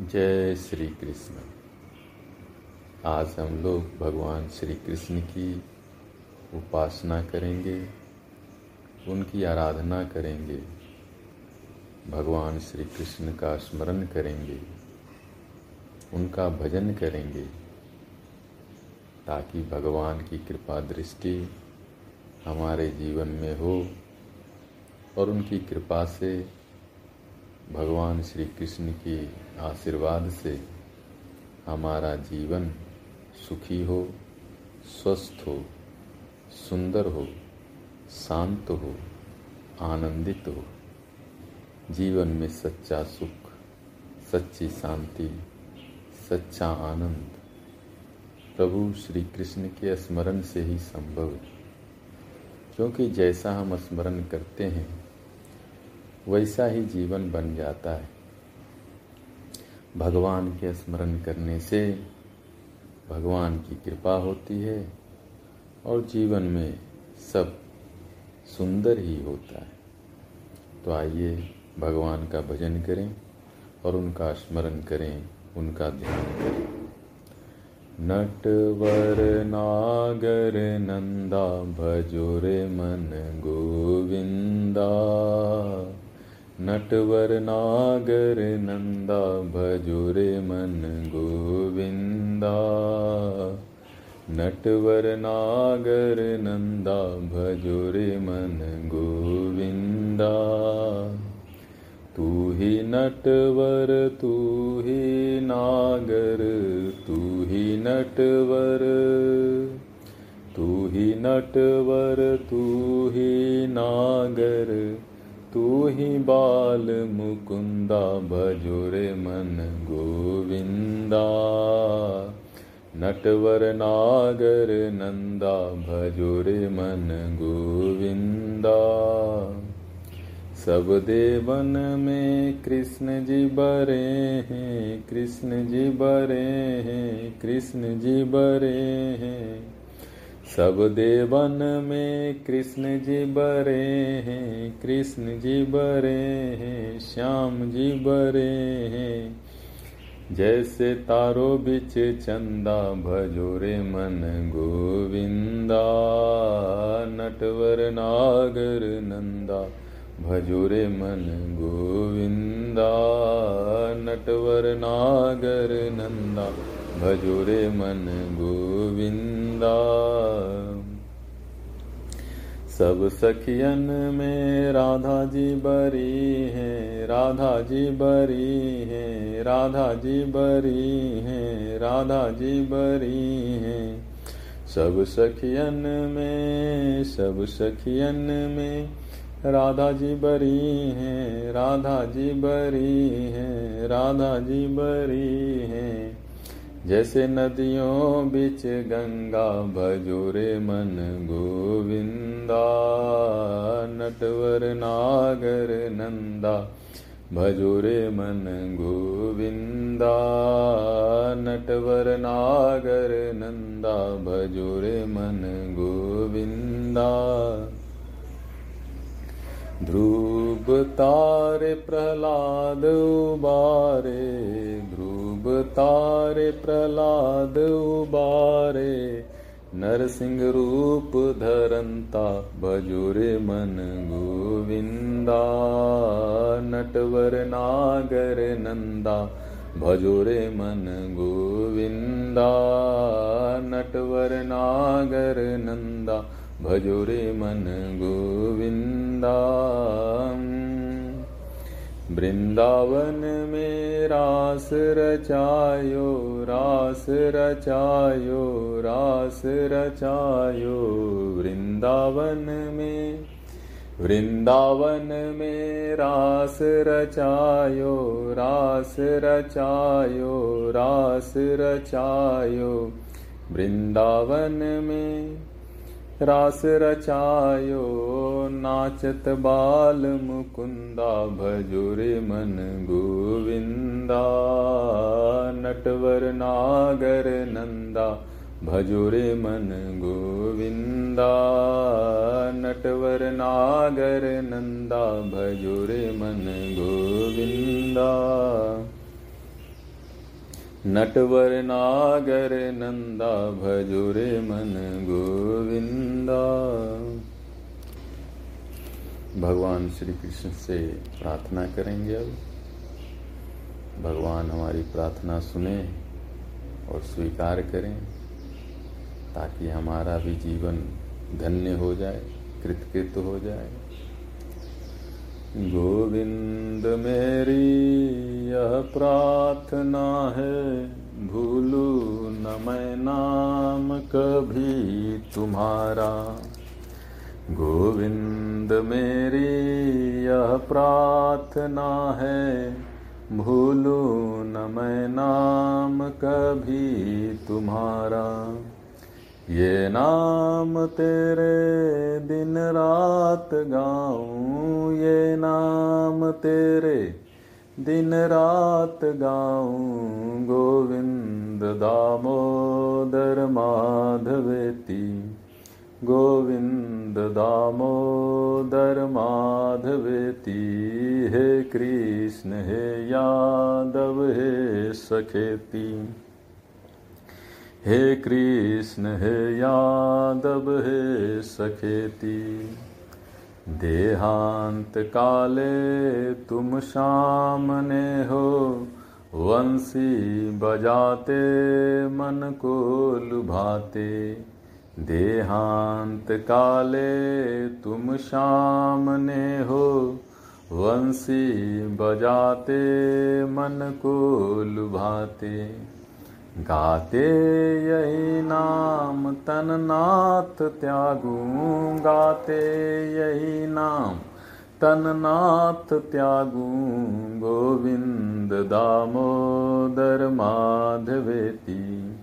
जय श्री कृष्ण। आज हम लोग भगवान श्री कृष्ण की उपासना करेंगे, उनकी आराधना करेंगे, भगवान श्री कृष्ण का स्मरण करेंगे, उनका भजन करेंगे, ताकि भगवान की कृपा दृष्टि हमारे जीवन में हो और उनकी कृपा से भगवान श्री कृष्ण की आशीर्वाद से हमारा जीवन सुखी हो, स्वस्थ हो, सुंदर हो, शांत हो, आनंदित हो। जीवन में सच्चा सुख, सच्ची शांति, सच्चा आनंद प्रभु श्री कृष्ण के स्मरण से ही संभव है। क्योंकि जैसा हम स्मरण करते हैं, वैसा ही जीवन बन जाता है। भगवान के स्मरण करने से भगवान की कृपा होती है और जीवन में सब सुंदर ही होता है। तो आइए भगवान का भजन करें और उनका स्मरण करें, उनका ध्यान करें। नटवर नागर नंदा भजोरे मन गोविंदा। नटवर नागर नंदा भजुरे मन गोविंदा। नटवर नागर नंदा भजुरे मन गोविंदा। तू ही नटवर तू ही नागर तू ही नटवर। तू ही नटवर तू ही नागर। तू ही बाल मुकुंदा, भजोरे मन गोविंदा। नटवर नागर नंदा, भजोरे मन गोविंदा। सब देवन में कृष्ण जी बरे हैं, कृष्ण जी बरे हैं, कृष्ण जी बरे हैं। सब देवन में कृष्ण जी बरे हैं, कृष्ण जी बरे हैं, श्याम जी बरे हैं। जैसे तारो बिच चंदा भजोरे मन गोविंदा, नटवर नागर नंदा भजोरे मन गोविंदा, नटवर नागर नंदा। भजोरे मन गोविंदा। सब सखियन में राधा जी बरी हैं राधा जी बरी हैं राधा जी बरी हैं राधा जी बरी हैं। सब सखियन में, सब सखियन में राधा जी बरी हैं राधा जी बरी हैं राधा जी बरी हैं। जैसे नदियों बिच गंगा, भजोरे मन गोविंदा, नटवर नागर नंदा, भजोरे मन गोविंदा, नटवर नागर नंदा, भजोरे मन गोविंदा। ध्रुव तारे प्रहलाद उबारे ध्रुव तारे प्रहलाद उबारे नरसिंह रूप धरंता भजोरे मन गोविंदा नटवर नागर नंदा भजोरे मन गोविंदा नटवर नागर भजोरे मन गोविंदा। वृंदावन में रास रचायो रास रचायो रास रचायो। वृंदावन में वृंदावन में रास रचायो रास रचायो रास रचायो। वृंदावन में रास रचायो, नाचत बाल मुकुंदा, भजुरे मन गोविंदा। नटवर नागर नंदा, भजुरे मन गोविंदा। नटवर नागर नंदा, भजुरे मन गोविंदा। नटवर नागर नंदा, भजोरे मन गोविंदा। भगवान श्री कृष्ण से प्रार्थना करेंगे अब। भगवान हमारी प्रार्थना सुने और स्वीकार करें, ताकि हमारा भी जीवन धन्य हो जाए, कृतकृत हो जाए। गोविंद मेरी, यह प्रार्थना है। भूलू न मैं नाम कभी तुम्हारा। गोविंद मेरी यह प्रार्थना है, भूलू न मैं नाम कभी तुम्हारा। ये नाम तेरे दिन रात गाऊं, ये नाम तेरे दिन रात गाऊं गोविंद दामोदर माधवेती। गोविंद दामोदर माधवेती। हे कृष्ण, हे यादव, हे सखेती। हे कृष्ण, हे यादव, हे सखेती। देहांत काले तुम सामने हो, वंशी बजाते मन को लुभाते। देहांत काले तुम सामने हो, वंशी बजाते मन को लुभाते। गाते यही नाम तननाथ त्यागू, गाते यही नाम तननाथ त्यागू, गोविंद दामोदर माधवेती।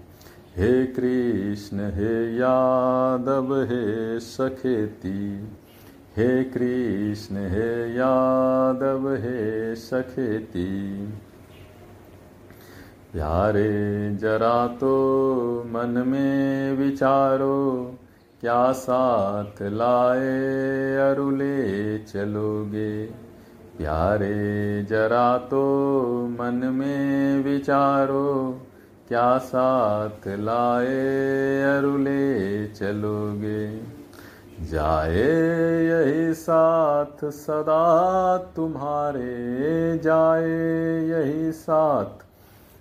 हे कृष्ण, हे यादव, हे सखेती। हे कृष्ण, हे यादव, हे सखेती। प्यारे जरा तो मन में विचारो, क्या साथ लाए अरुले चलोगे? प्यारे जरा तो मन में विचारो, क्या साथ लाए अरुले चलोगे? जाए यही साथ सदा, तुम्हारे जाए यही साथ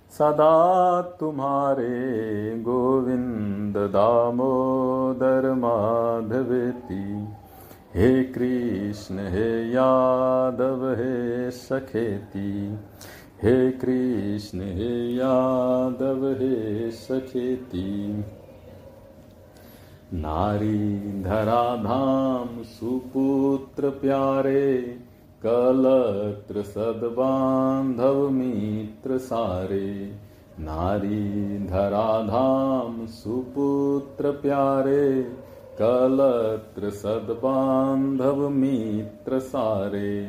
सदा तुम्हारे गोविंद दामोदर माधवेती। हे कृष्ण, हे यादव, हे सखेती। हे कृष्ण, हे यादव, हे सखेती। नारी धरा धाम सुपुत्र प्यारे कलत्र सदबांधव मित्र सारे, नारी धराधाम सुपुत्र प्यारे, कलत्र सदबांधव मित्र सारे।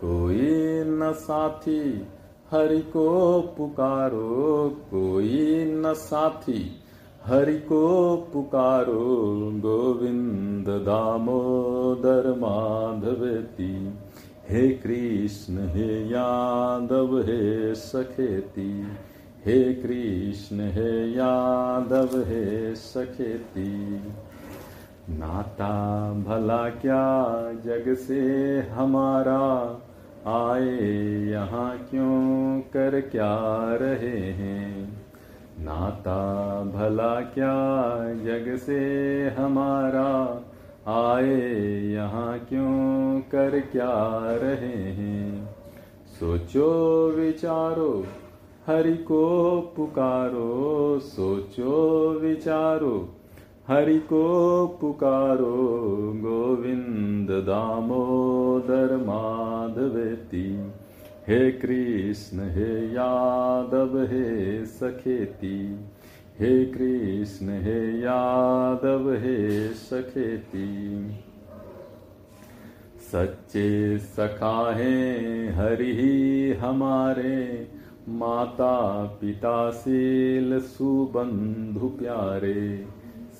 कोई न साथी, हरि को पुकारो, कोई न साथी, हरि को पुकारो, गोविंद दामोदर माधवती। हे कृष्ण, हे यादव, हे सखेती। हे कृष्ण, हे यादव, हे सखेती। नाता भला क्या जग से हमारा? आए यहाँ क्यों कर क्या रहे हैं? नाता भला क्या जग से हमारा? आए यहाँ क्यों कर क्या रहे हैं? सोचो विचारो, हरि को पुकारो। सोचो विचारो, हरि को पुकारो। गोविंद दामोदर माधवेती, हे कृष्ण, हे यादव, हे सखेती। हे कृष्ण, हे यादव, हे सखेती। सच्चे सखा है, हरि हमारे। माता पिता शील सुबंधु प्यारे।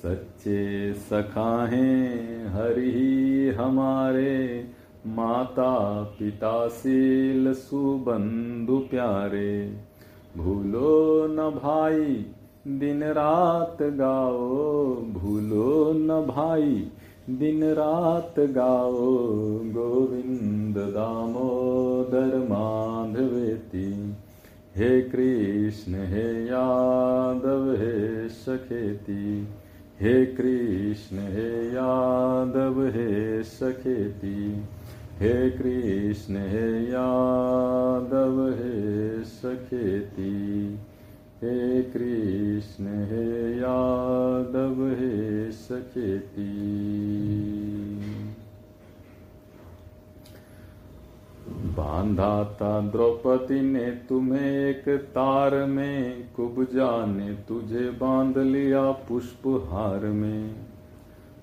सच्चे सखा हैं, हरि हमारे। माता पिता शील सुबंधु प्यारे। भूलो न भाई दिन रात गाओ, भूलो न भाई। दिन रात गाओ, गोविंद दामोदर माधवेती। हे कृष्ण, हे यादव, हे सखेती। हे कृष्ण, हे यादव, हे सखेती। हे कृष्ण, हे यादव, हे सखेती। हे कृष्ण, हे यादव, हे सचेती। बांधा था द्रौपदी ने तुम्हें एक तार में कुबजा ने तुझे बाँध लिया पुष्पहार में।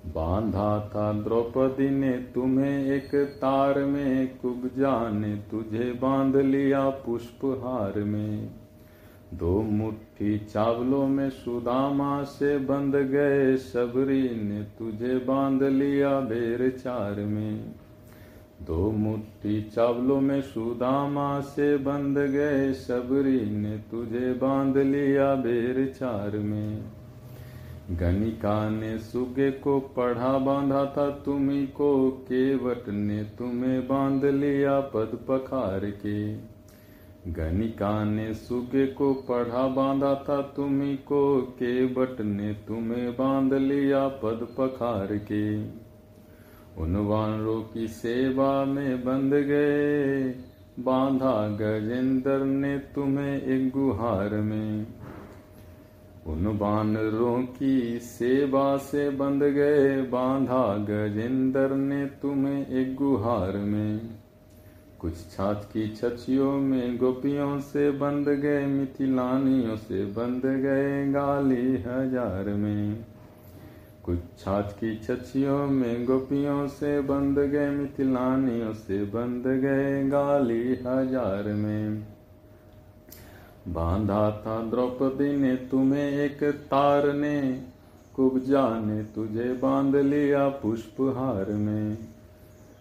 बांधा था द्रौपदी ने तुम्हें एक तार में कुबजा ने तुझे बाँध लिया पुष्पहार में। दो मुट्ठी चावलों में सुदामा से बंध गए सबरी ने तुझे बाँध लिया बेर चार में। दो मुट्ठी चावलों में सुदामा से बंध गए सबरी ने तुझे बाँध लिया बेर चार में। गणिका ने सुगे को पढ़ा बांधा था तुम्ही को, केवट ने तुम्हें बाँध लिया पद पखार के। गणिका ने सुगे को पढ़ा बांधा था तुम्ही को के बट ने तुम्हें बाँध लिया पद पखार के। उन वानरों की सेवा में बंध गए, बांधा गजेंद्र ने तुम्हें एक गुहार में। उन वानरों की सेवा से बंध गए, बांधा गजेंद्र ने तुम्हें एक गुहार में। कुछ छाछ की छछियों में गोपियों से बंध गए, मिथिलानियों से बंध गए गाली हज़ार में। कुछ छाछ की छछियों में गोपियों से बंध गए, मिथिलानियों से बंध गए गाली हज़ार में। बांधा था द्रौपदी ने तुम्हें एक तार ने कुब्जा ने तुझे बाँध लिया पुष्पहार में।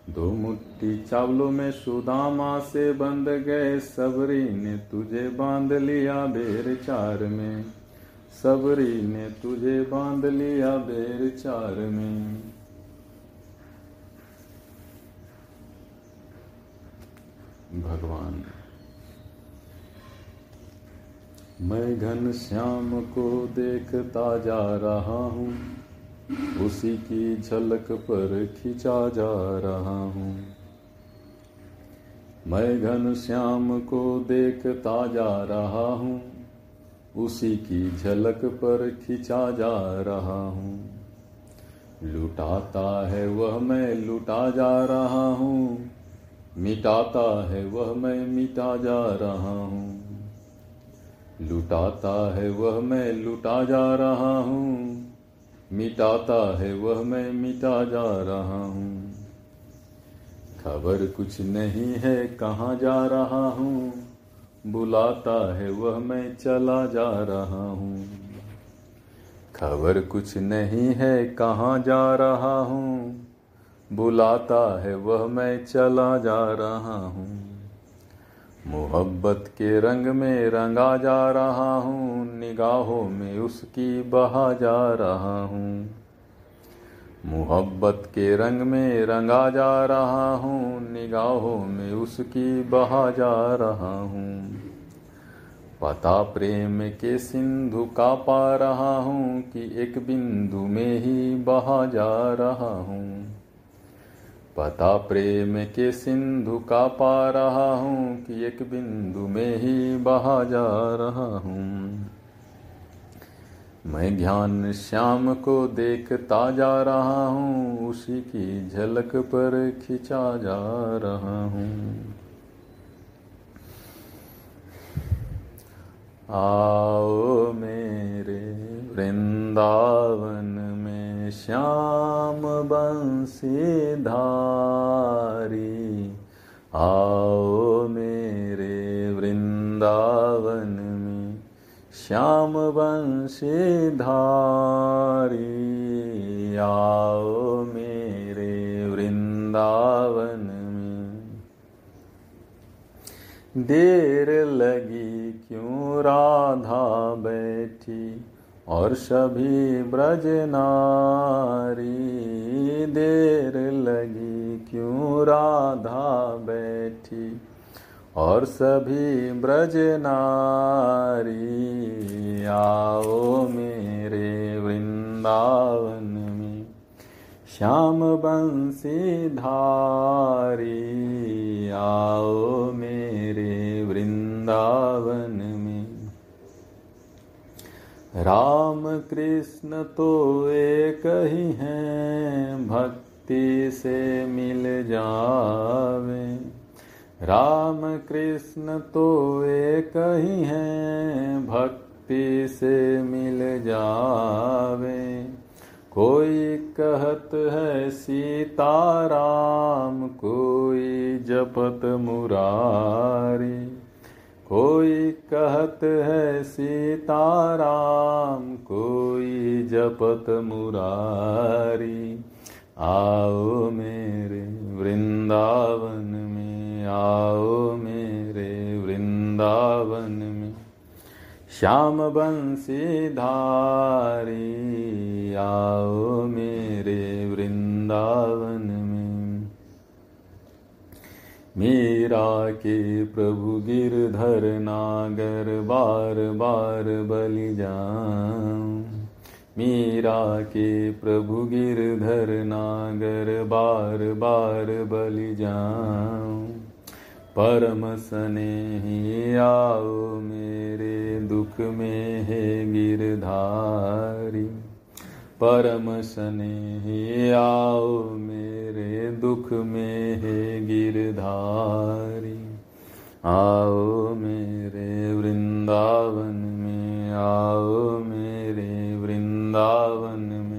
दो मुट्ठी चावलों में सुदामा से बंध गए सबरी ने तुझे बाँध लिया बेर चार में सबरी ने तुझे बाँध लिया बेर चार में भगवान मैं घन श्याम को देखता जा रहा हूँ उसी की झलक पर खिंचा जा रहा हूँ। मैं घन श्याम को देखता जा रहा हूँ। उसी की झलक पर खिंचा जा रहा हूँ। लुटाता है वह मैं, लुटा जा रहा हूँ। मिटाता है वह मैं, मिटा जा रहा हूँ। लुटाता है वह मैं, लुटा जा रहा हूँ। मिटाता है वह मैं मिटा जा रहा हूँ। खबर कुछ नहीं है कहाँ जा रहा हूँ। बुलाता है वह मैं चला जा रहा हूँ। खबर कुछ नहीं है कहाँ जा रहा हूँ। बुलाता है वह मैं चला जा रहा हूँ। मोहब्बत के रंग में रंगा जा रहा हूँ, निगाहों में उसकी बहा जा रहा हूँ। मोहब्बत के रंग में रंगा जा रहा हूँ, निगाहों में उसकी बहा जा रहा हूँ। पता प्रेम के सिंधु का पा रहा हूँ, कि एक बिंदु में ही बहा जा रहा हूँ। पता प्रेम के सिंधु का पा रहा हूँ कि एक बिंदु में ही बहा जा रहा हूँ। मैं ध्यान श्याम को देखता जा रहा हूँ, उसी की झलक पर खिंचा जा रहा हूँ। आओ मेरे वृंदावन में श्याम बंसी धारी आओ मेरे वृंदावन में श्याम बंसी धारी आओ मेरे वृंदावन में। देर लगी क्यों राधा बैठी? और सभी ब्रज नारी देर लगी, क्यों राधा बैठी? और सभी ब्रज नारी, आओ मेरे वृंदावन में। श्याम बंसी धारी, आओ मेरे वृंदावन में। राम कृष्ण तो एक ही हैं, भक्ति से मिल जावे। राम कृष्ण तो एक ही हैं, भक्ति से मिल जावे। कोई कहत है सीताराम, कोई जपत मुरारी। कोई कहत है सीताराम, कोई जपत मुरारी। आओ मेरे वृंदावन में, आओ मेरे वृंदावन श्याम बंसी धारी, आओ मेरे वृंदावन में। मीरा के प्रभु गिरधर नागर बार बार बलि जाऊँ। मीरा के प्रभु गिरधर नागर बार बार बलि जाऊँ। परम सने आओ मेरे दुख में है गिरधारी। परम सने आओ मेरे दुख में है गिरधारी। आओ मेरे वृंदावन में, आओ मेरे वृंदावन में।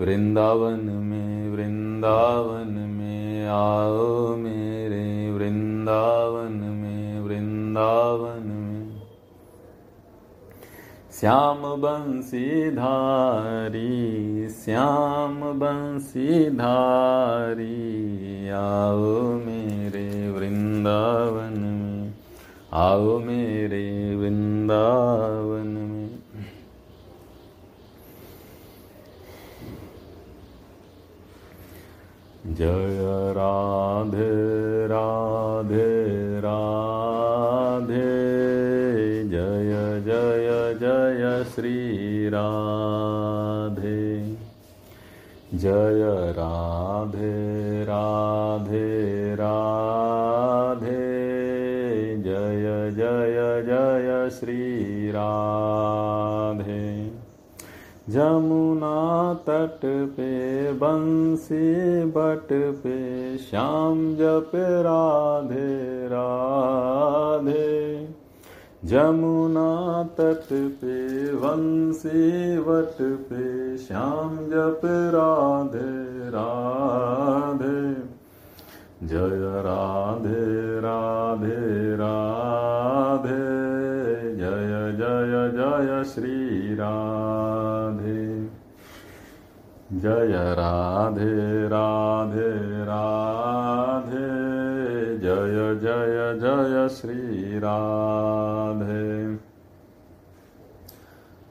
वृंदावन में वृंदावन में आओ मेरे वृंदावन में वृंदावन में श्याम बंसी धारी श्याम बंसी धारी आओ मेरे वृंदावन में आओ मेरे वृंदावन में जय राधे राधे राधे। जय जय जय श्री राधे। जय राधे राधे राधे। जय जय जय श्री राधे। जमुना तट पे बंसी बट पे श्याम जप राधे राधे। जमुना तट पे, वंशी वट पे श्याम जप राधे राधे। जय राधे राधे राधे। जय जय जय श्री राधे। जय राधे राधे राधे, जय जय जय श्री राधे।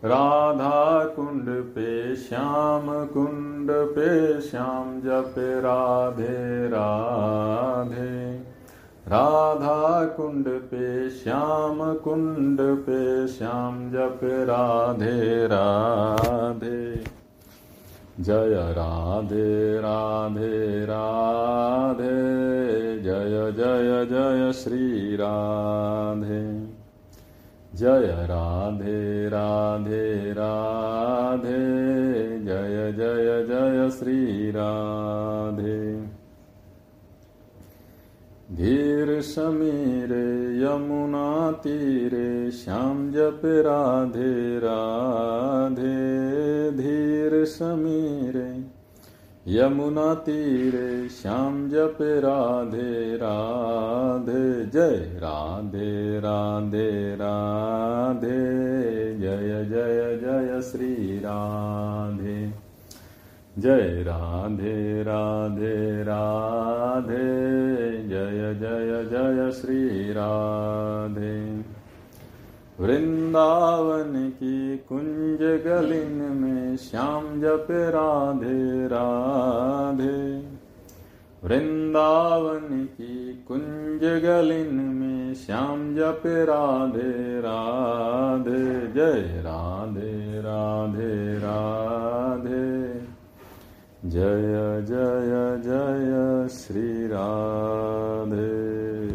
राधा कुंड पे श्याम कुंड पे श्याम जप राधे राधे। राधा कुंड पे श्याम कुंड पे श्याम जप राधे राधे। जय राधे राधे राधे, जय जय जय श्री राधे। जय राधे राधे राधे, जय जय जय श्री राधे। धीर समीरे, यमुना तीरे, श्याम जप राधे राधे धीर समीरे। यमुना तीरे, श्याम जप राधे राधे जय, राधे राधे राधे जय जय जय, श्री राधे। जय राधे राधे राधे। जय जय जय श्री राधे। वृंदावन की कुंज गलिन में श्याम जप राधे राधे। वृंदावन की कुंज गलिन में श्याम जप राधे राधे। जय राधे राधे राधे। जय जय जय श्री राधे